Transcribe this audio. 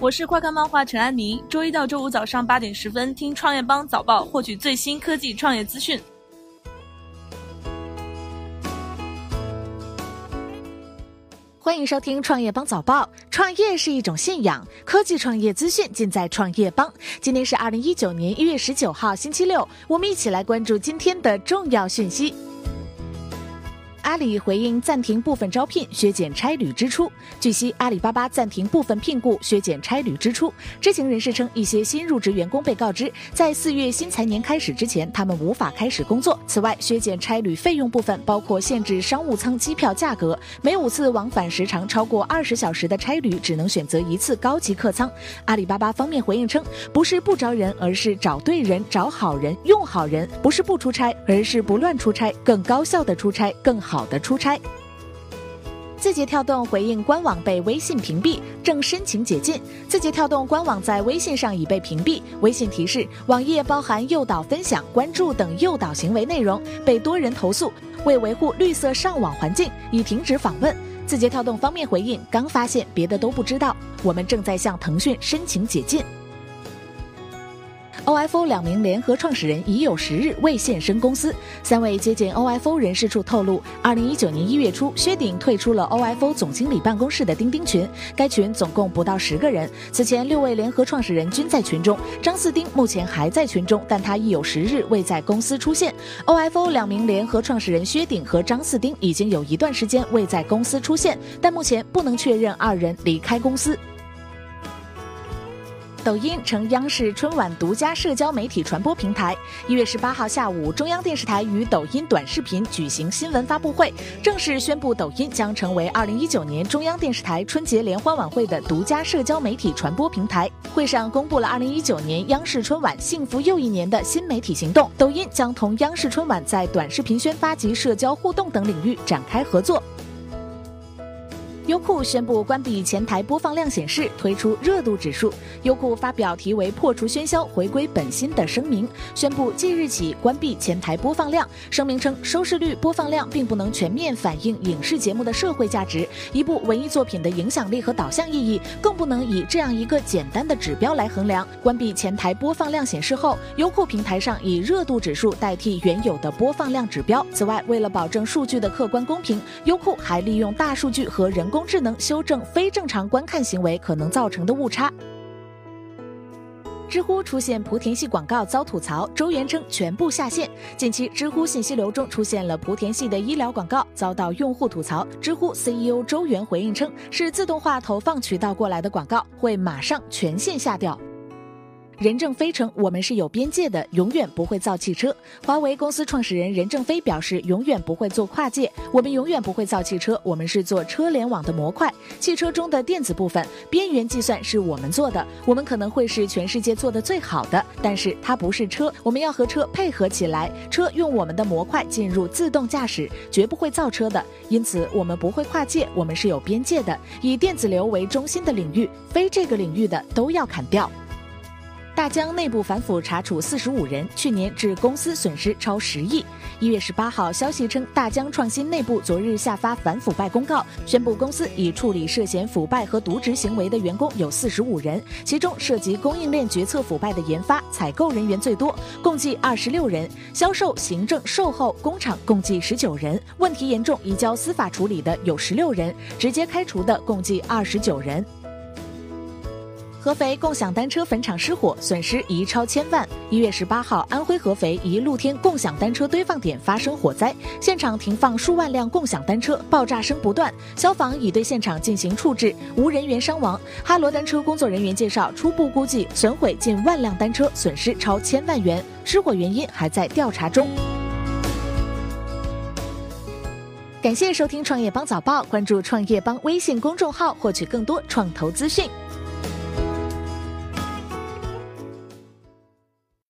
我是快看漫画陈安妮，周一到周五早上八点十分听创业邦早报，获取最新科技创业资讯。欢迎收听创业邦早报。创业是一种信仰，科技创业资讯尽在创业邦。今天是二零一九年一月十九号，星期六，我们一起来关注今天的重要讯息。阿里回应暂停部分招聘，削减差旅支出。据悉，阿里巴巴暂停部分聘雇，削减差旅支出。知情人士称，一些新入职员工被告知，在四月新财年开始之前，他们无法开始工作。此外，削减差旅费用部分包括限制商务舱机票价格，每五次往返时长超过二十小时的差旅只能选择一次高级客舱。阿里巴巴方面回应称，不是不招人，而是找对人、找好人、用好人；不是不出差，而是不乱出差，更高效的出差，更好。好的出差。字节跳动回应官网被微信屏蔽，正申请解禁。字节跳动官网在微信上已被屏蔽，微信提示网页包含诱导分享、关注等诱导行为内容，被多人投诉。为维护绿色上网环境，已停止访问。字节跳动方面回应：刚发现，别的都不知道。我们正在向腾讯申请解禁。OFO 两名联合创始人已有十日未现身公司。三位接近 OFO 人士处透露，二零一九年一月初，薛鼎退出了 OFO 总经理办公室的钉钉群，该群总共不到十个人。此前六位联合创始人均在群中，张四丁目前还在群中，但他已有十日未在公司出现。OFO 两名联合创始人薛鼎和张四丁已经有一段时间未在公司出现，但目前不能确认二人离开公司。抖音成央视春晚独家社交媒体传播平台。一月十八号下午，中央电视台与抖音短视频举行新闻发布会，正式宣布抖音将成为二零一九年中央电视台春节联欢晚会的独家社交媒体传播平台。会上公布了二零一九年央视春晚“幸福又一年”的新媒体行动，抖音将同央视春晚在短视频宣发及社交互动等领域展开合作。优酷宣布关闭前台播放量显示，推出热度指数。优酷发表题为“破除喧嚣，回归本心”的声明，宣布即日起关闭前台播放量。声明称，收视率、播放量并不能全面反映影视节目的社会价值，一部文艺作品的影响力和导向意义，更不能以这样一个简单的指标来衡量。关闭前台播放量显示后，优酷平台上以热度指数代替原有的播放量指标。此外，为了保证数据的客观公平，优酷还利用大数据和人工。工智能修正非正常观看行为可能造成的误差。知乎出现莆田系广告遭吐槽，周元称全部下线。近期，知乎信息流中出现了莆田系的医疗广告，遭到用户吐槽。知乎 CEO 周元回应称，是自动化投放渠道过来的广告，会马上全线下掉。任正非称：“我们是有边界的，永远不会造汽车。”华为公司创始人任正非表示：“永远不会做跨界，我们永远不会造汽车，我们是做车联网的模块。汽车中的电子部分，边缘计算是我们做的，我们可能会是全世界做的最好的，但是它不是车，我们要和车配合起来。车用我们的模块进入自动驾驶，绝不会造车的。因此，我们不会跨界，我们是有边界的，以电子流为中心的领域，非这个领域的都要砍掉。”大疆内部反腐查处四十五人，去年致公司损失超十亿。一月十八号，消息称，大疆创新内部昨日下发反腐败公告，宣布公司已处理涉嫌腐败和渎职行为的员工有四十五人，其中涉及供应链决策腐败的研发、采购人员最多，共计二十六人；销售、行政、售后、工厂共计十九人。问题严重，移交司法处理的有十六人，直接开除的共计二十九人。合肥共享单车坟场失火，损失已超千万。一月十八号，安徽合肥一露天共享单车堆放点发生火灾，现场停放数万辆共享单车，爆炸声不断。消防已对现场进行处置，无人员伤亡。哈罗单车工作人员介绍，初步估计损毁近万辆单车，损失超千万元。失火原因还在调查中。感谢收听创业邦早报，关注创业邦微信公众号，获取更多创投资讯。